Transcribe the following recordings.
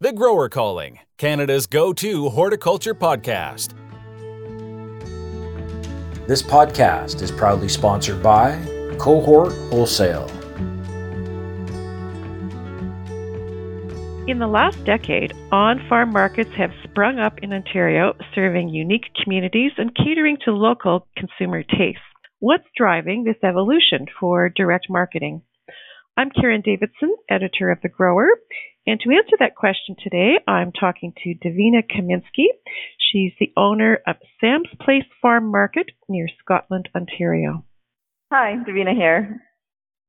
The Grower Calling, Canada's go to horticulture podcast. This podcast is proudly sponsored by Cohort Wholesale. In the last decade, on farm markets have sprung up in Ontario, serving unique communities and catering to local consumer tastes. What's driving this evolution for direct marketing? I'm Karen Davidson, editor of The Grower, and to answer that question today, I'm talking to Davina Komienski. She's the owner of Sam's Place Farm Market near Scotland, Ontario. Hi, Davina here.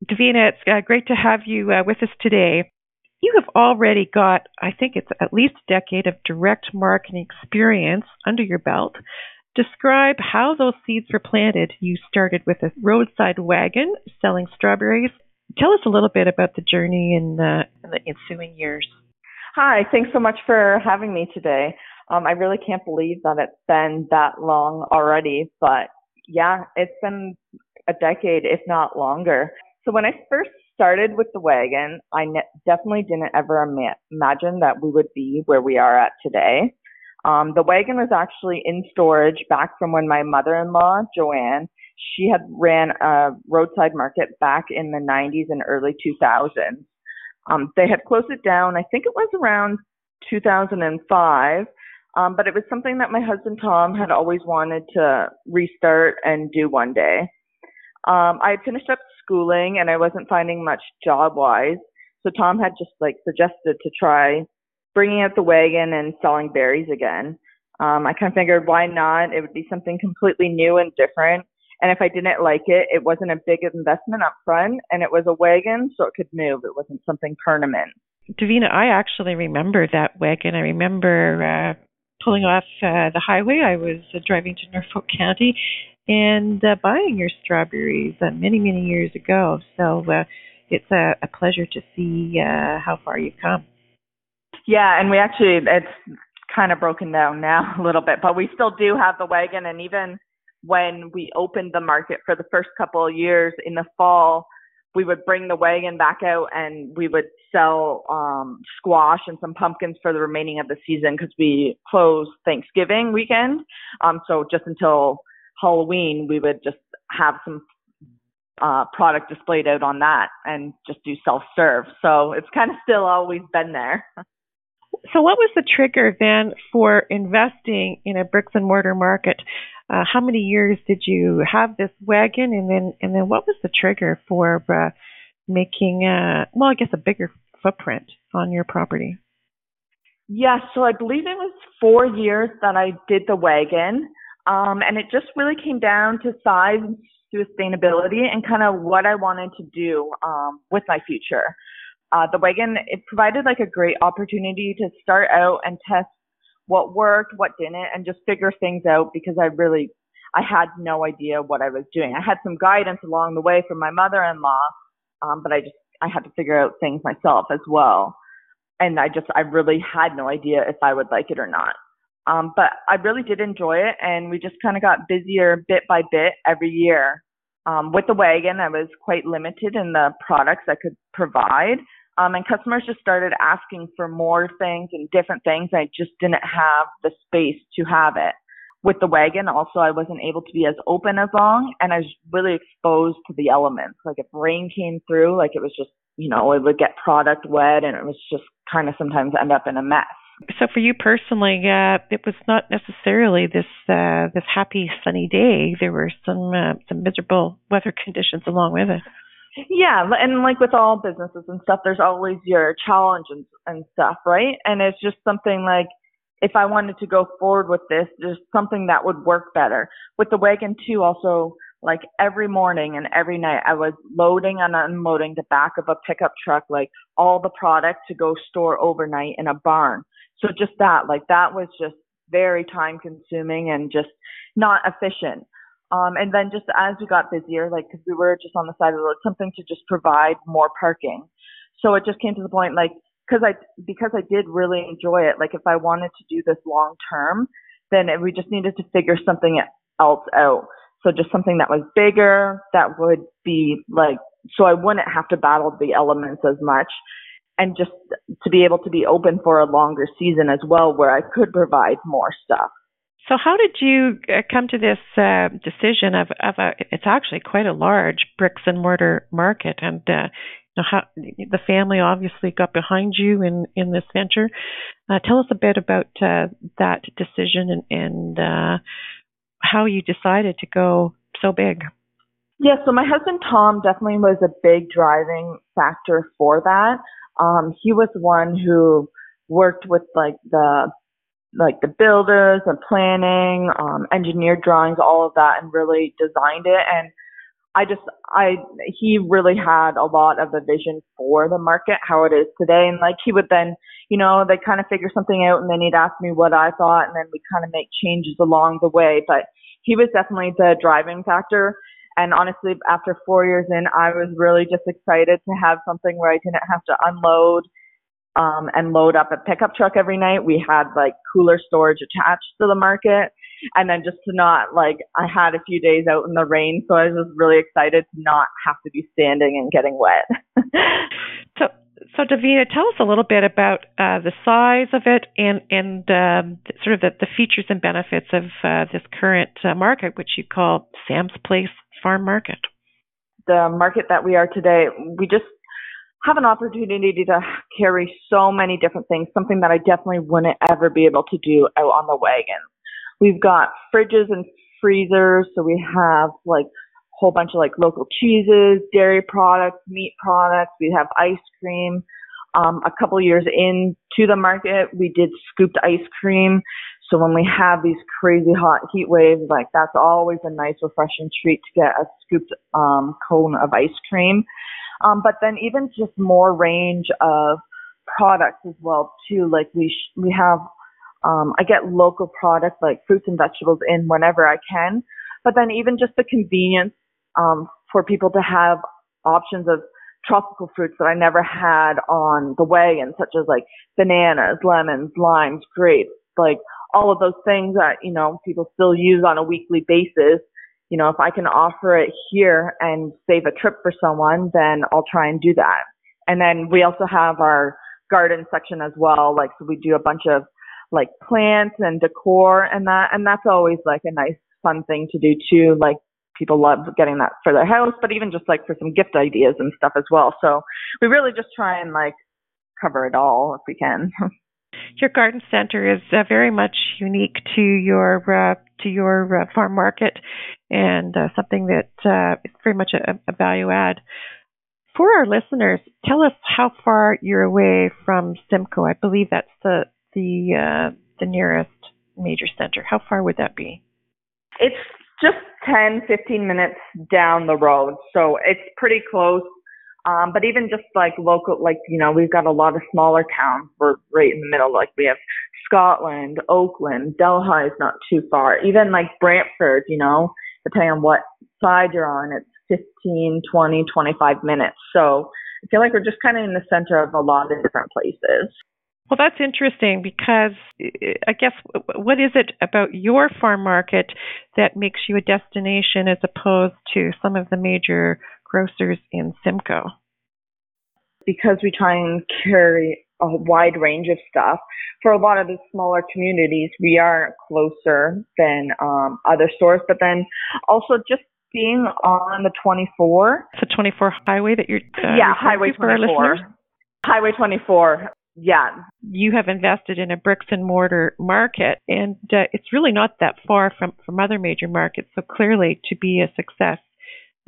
Davina, it's uh, great to have you uh, with us today. You have already got, I think it's at least a decade of direct marketing experience under your belt. Describe how those seeds were planted. You started with a roadside wagon selling strawberries. Tell us a little bit about the journey and the, in the ensuing years. Hi, thanks so much for having me today. Um, I really can't believe that it's been that long already, but yeah, it's been a decade, if not longer. So when I first started with the wagon, I ne- definitely didn't ever ima- imagine that we would be where we are at today. Um, the wagon was actually in storage back from when my mother-in-law, Joanne, she had ran a roadside market back in the 90s and early 2000s. Um, they had closed it down, I think it was around 2005, um, but it was something that my husband Tom had always wanted to restart and do one day. Um, I had finished up schooling and I wasn't finding much job wise. So Tom had just like suggested to try bringing out the wagon and selling berries again. Um, I kind of figured why not? It would be something completely new and different. And if I didn't like it, it wasn't a big investment up front and it was a wagon, so it could move. It wasn't something permanent. Davina, I actually remember that wagon. I remember uh, pulling off uh, the highway. I was uh, driving to Norfolk County and uh, buying your strawberries uh, many, many years ago. So uh, it's a, a pleasure to see uh, how far you've come. Yeah, and we actually, it's kind of broken down now a little bit, but we still do have the wagon. And even when we opened the market for the first couple of years in the fall, we would bring the wagon back out and we would sell um squash and some pumpkins for the remaining of the season because we close Thanksgiving weekend. Um so just until Halloween, we would just have some uh, product displayed out on that and just do self serve. So it's kind of still always been there. So, what was the trigger then for investing in a bricks and mortar market? Uh, how many years did you have this wagon, and then and then what was the trigger for uh, making, uh, well, I guess a bigger footprint on your property? Yes, yeah, so I believe it was four years that I did the wagon. Um, and it just really came down to size and sustainability and kind of what I wanted to do um, with my future. Uh, the wagon, it provided like a great opportunity to start out and test what worked, what didn't, and just figure things out because I really, I had no idea what I was doing. I had some guidance along the way from my mother-in-law, um, but I just, I had to figure out things myself as well. And I just, I really had no idea if I would like it or not. Um, but I really did enjoy it, and we just kind of got busier bit by bit every year. Um, with the wagon, I was quite limited in the products I could provide, um, and customers just started asking for more things and different things. I just didn't have the space to have it. With the wagon, also, I wasn't able to be as open as long, and I was really exposed to the elements. Like if rain came through, like it was just, you know, it would get product wet, and it was just kind of sometimes end up in a mess. So for you personally, uh, it was not necessarily this uh, this happy sunny day. There were some uh, some miserable weather conditions along with it. Yeah, and like with all businesses and stuff, there's always your challenges and stuff, right? And it's just something like if I wanted to go forward with this, there's something that would work better. With the wagon too, also like every morning and every night I was loading and unloading the back of a pickup truck, like all the product to go store overnight in a barn. So just that, like that was just very time consuming and just not efficient. Um, and then just as we got busier, like cause we were just on the side of the road, something to just provide more parking. So it just came to the point like, cause I, because I did really enjoy it, like if I wanted to do this long term, then it, we just needed to figure something else out. So just something that was bigger, that would be like, so I wouldn't have to battle the elements as much and just to be able to be open for a longer season as well where I could provide more stuff. So, how did you uh, come to this uh, decision of, of a? It's actually quite a large bricks and mortar market, and uh, you know, how, the family obviously got behind you in in this venture. Uh, tell us a bit about uh, that decision and, and uh, how you decided to go so big. Yeah, so my husband Tom definitely was a big driving factor for that. Um, he was one who worked with like the like the builders and planning, um, engineered drawings, all of that, and really designed it. And I just, I, he really had a lot of the vision for the market, how it is today. And like he would then, you know, they kind of figure something out and then he'd ask me what I thought and then we kind of make changes along the way. But he was definitely the driving factor. And honestly, after four years in, I was really just excited to have something where I didn't have to unload um, and load up a pickup truck every night. We had like cooler storage attached to the market. And then just to not like, I had a few days out in the rain, so I was just really excited to not have to be standing and getting wet. so, so Davina, tell us a little bit about uh, the size of it and and um, sort of the, the, features and benefits of uh, this current uh, market, which you call Sam's Place Farm Market. The market that we are today, we just have an opportunity to carry so many different things, something that I definitely wouldn't ever be able to do out on the wagon. We've got fridges and freezers, so we have like a whole bunch of like local cheeses, dairy products, meat products. We have ice cream. Um, a couple years into the market, we did scooped ice cream. So when we have these crazy hot heat waves, like that's always a nice refreshing treat to get a scooped um, cone of ice cream. Um, but then even just more range of products as well too. Like we sh- we have um, I get local products like fruits and vegetables in whenever I can. But then even just the convenience um, for people to have options of tropical fruits that I never had on the wagon, such as like bananas, lemons, limes, grapes, like all of those things that, you know, people still use on a weekly basis you know, if I can offer it here and save a trip for someone, then I'll try and do that. And then we also have our garden section as well. Like, so we do a bunch of like plants and decor and that, and that's always like a nice fun thing to do too. Like people love getting that for their house, but even just like for some gift ideas and stuff as well. So we really just try and like cover it all if we can. Your garden center is uh, very much unique to your uh, to your uh, farm market, and uh, something that uh, is very much a, a, value add. For our listeners, tell us how far you're away from Simcoe. I believe that's the the uh, the nearest major center. How far would that be? It's just 10, 15 minutes down the road, so it's pretty close. Um, but even just like local, like, you know, we've got a lot of smaller towns. We're right in the middle. Like we have Scotland, Oakland, Delhi is not too far. Even like Brantford, you know, depending on what side you're on, it's 15, 20, 25 minutes. So I feel like we're just kind of in the center of a lot of different places. Well, that's interesting because I guess what is it about your farm market that makes you a destination as opposed to some of the major grocers in Simcoe? Because we try and carry a wide range of stuff. For a lot of the smaller communities, we are closer than um, other stores, but then also just being on the 24. It's a 24 highway that you're. Uh, yeah, Highway 24. Highway 24. Yeah. You have invested in a bricks and mortar market, and uh, it's really not that far from, from other major markets. So clearly, to be a success,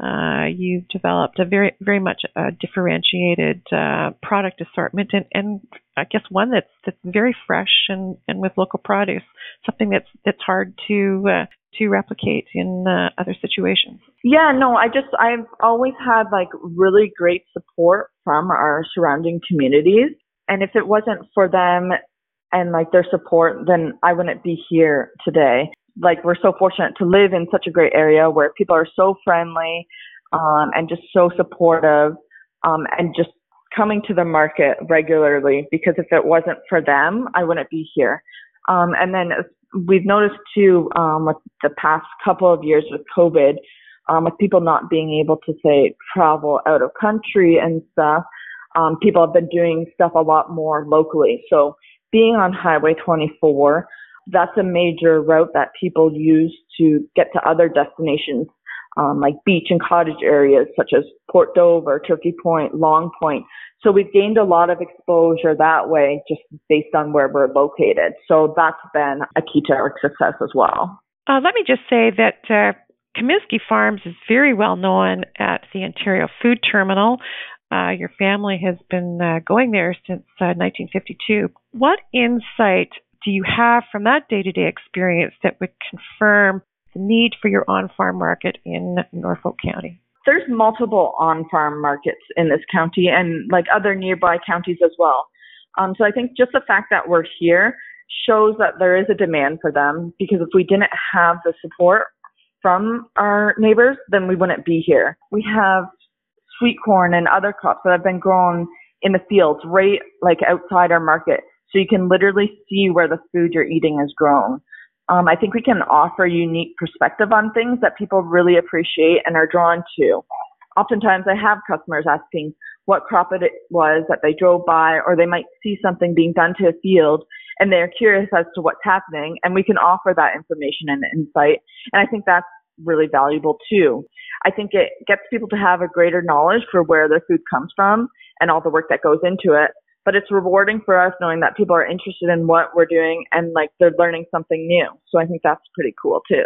uh, you've developed a very, very much differentiated uh, product assortment, and, and I guess one that's that's very fresh and, and with local produce, something that's that's hard to uh, to replicate in uh, other situations. Yeah, no, I just I've always had like really great support from our surrounding communities, and if it wasn't for them and like their support, then I wouldn't be here today like we're so fortunate to live in such a great area where people are so friendly um, and just so supportive um, and just coming to the market regularly because if it wasn't for them, I wouldn't be here. Um, and then we've noticed too, um, with the past couple of years with COVID, um, with people not being able to say travel out of country and stuff, um, people have been doing stuff a lot more locally. So being on Highway 24, that's a major route that people use to get to other destinations um, like beach and cottage areas such as Port Dover, Turkey Point, Long Point. So we've gained a lot of exposure that way just based on where we're located. So that's been a key to our success as well. Uh, let me just say that uh, Komienski Farms is very well known at the Ontario Food Terminal. Uh, your family has been uh, going there since 1952. Uh, what insight do you have from that day to day experience that would confirm the need for your on farm market in Norfolk County? There's multiple on farm markets in this county and like other nearby counties as well. Um, so I think just the fact that we're here shows that there is a demand for them because if we didn't have the support from our neighbors, then we wouldn't be here. We have sweet corn and other crops that have been grown in the fields right like outside our market. So you can literally see where the food you're eating is grown. Um, I think we can offer unique perspective on things that people really appreciate and are drawn to. Oftentimes I have customers asking what crop it was that they drove by or they might see something being done to a field and they're curious as to what's happening and we can offer that information and insight. And I think that's really valuable too. I think it gets people to have a greater knowledge for where their food comes from and all the work that goes into it but it's rewarding for us knowing that people are interested in what we're doing and like they're learning something new. So I think that's pretty cool too.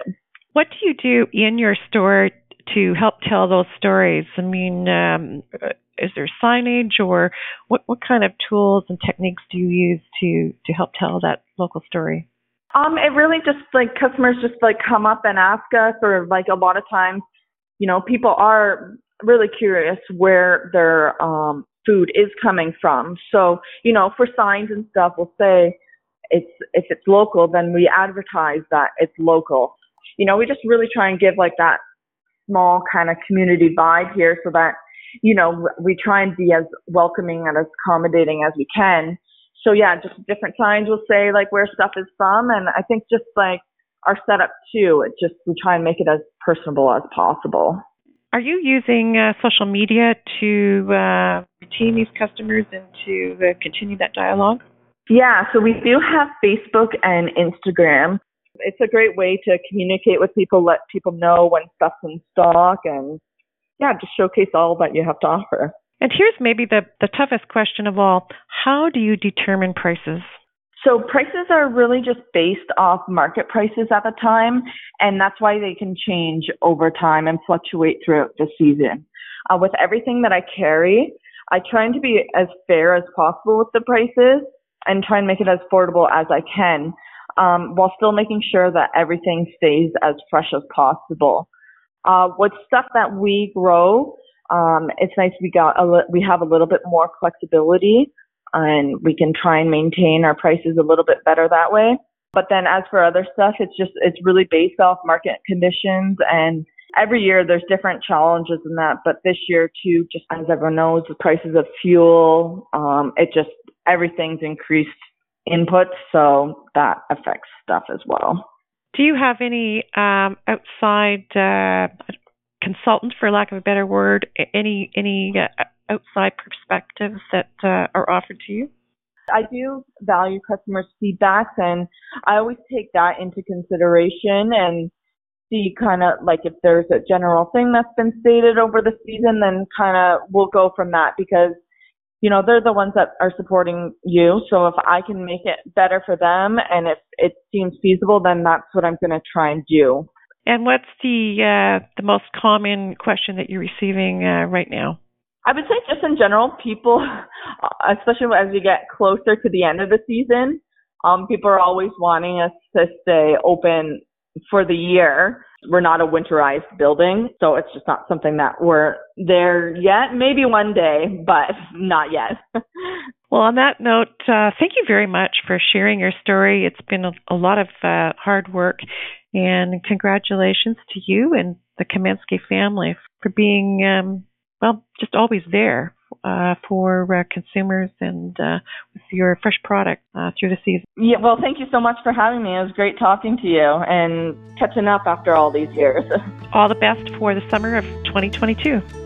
What do you do in your store to help tell those stories? I mean, um, is there signage or what, what kind of tools and techniques do you use to, to help tell that local story? Um, it really just like customers just like come up and ask us or like a lot of times, you know, people are really curious where their um food is coming from. So, you know, for signs and stuff, we'll say it's if it's local, then we advertise that it's local. You know, we just really try and give like that small kind of community vibe here so that, you know, we try and be as welcoming and as accommodating as we can. So yeah, just different signs will say like where stuff is from. And I think just like our setup too, it just, we try and make it as personable as possible. Are you using uh, social media to uh, retain these customers and to uh, continue that dialogue? Yeah, so we do have Facebook and Instagram. It's a great way to communicate with people, let people know when stuff's in stock, and yeah, just showcase all that you have to offer. And here's maybe the, the toughest question of all How do you determine prices? So prices are really just based off market prices at the time, and that's why they can change over time and fluctuate throughout the season. Uh, with everything that I carry, I try to be as fair as possible with the prices and try and make it as affordable as I can, um, while still making sure that everything stays as fresh as possible. Uh, with stuff that we grow, um, it's nice we got a li- we have a little bit more flexibility and we can try and maintain our prices a little bit better that way. But then as for other stuff, it's just, it's really based off market conditions and every year there's different challenges in that. But this year too, just as everyone knows, the prices of fuel, um, it just, everything's increased inputs. So that affects stuff as well. Do you have any um, outside uh, consultant, for lack of a better word, any any uh, outside perspectives that uh, are offered to you? I do value customers' feedbacks, and I always take that into consideration and see kind of like if there's a general thing that's been stated over the season, then kind of we'll go from that because you know they're the ones that are supporting you. So if I can make it better for them, and if it seems feasible, then that's what I'm going to try and do. And what's the uh, the most common question that you're receiving uh, right now? I would say just in general, people, especially as we get closer to the end of the season, um, people are always wanting us to stay open for the year. We're not a winterized building, so it's just not something that we're there yet. Maybe one day, but not yet. well, on that note, uh, thank you very much for sharing your story. It's been a, a lot of uh, hard work, and congratulations to you and the Komienski family for being um, well, just always there uh, for uh, consumers and uh, with your fresh product uh, through the season. Yeah, well, thank you so much for having me. It was great talking to you and catching up after all these years. all the best for the summer of 2022.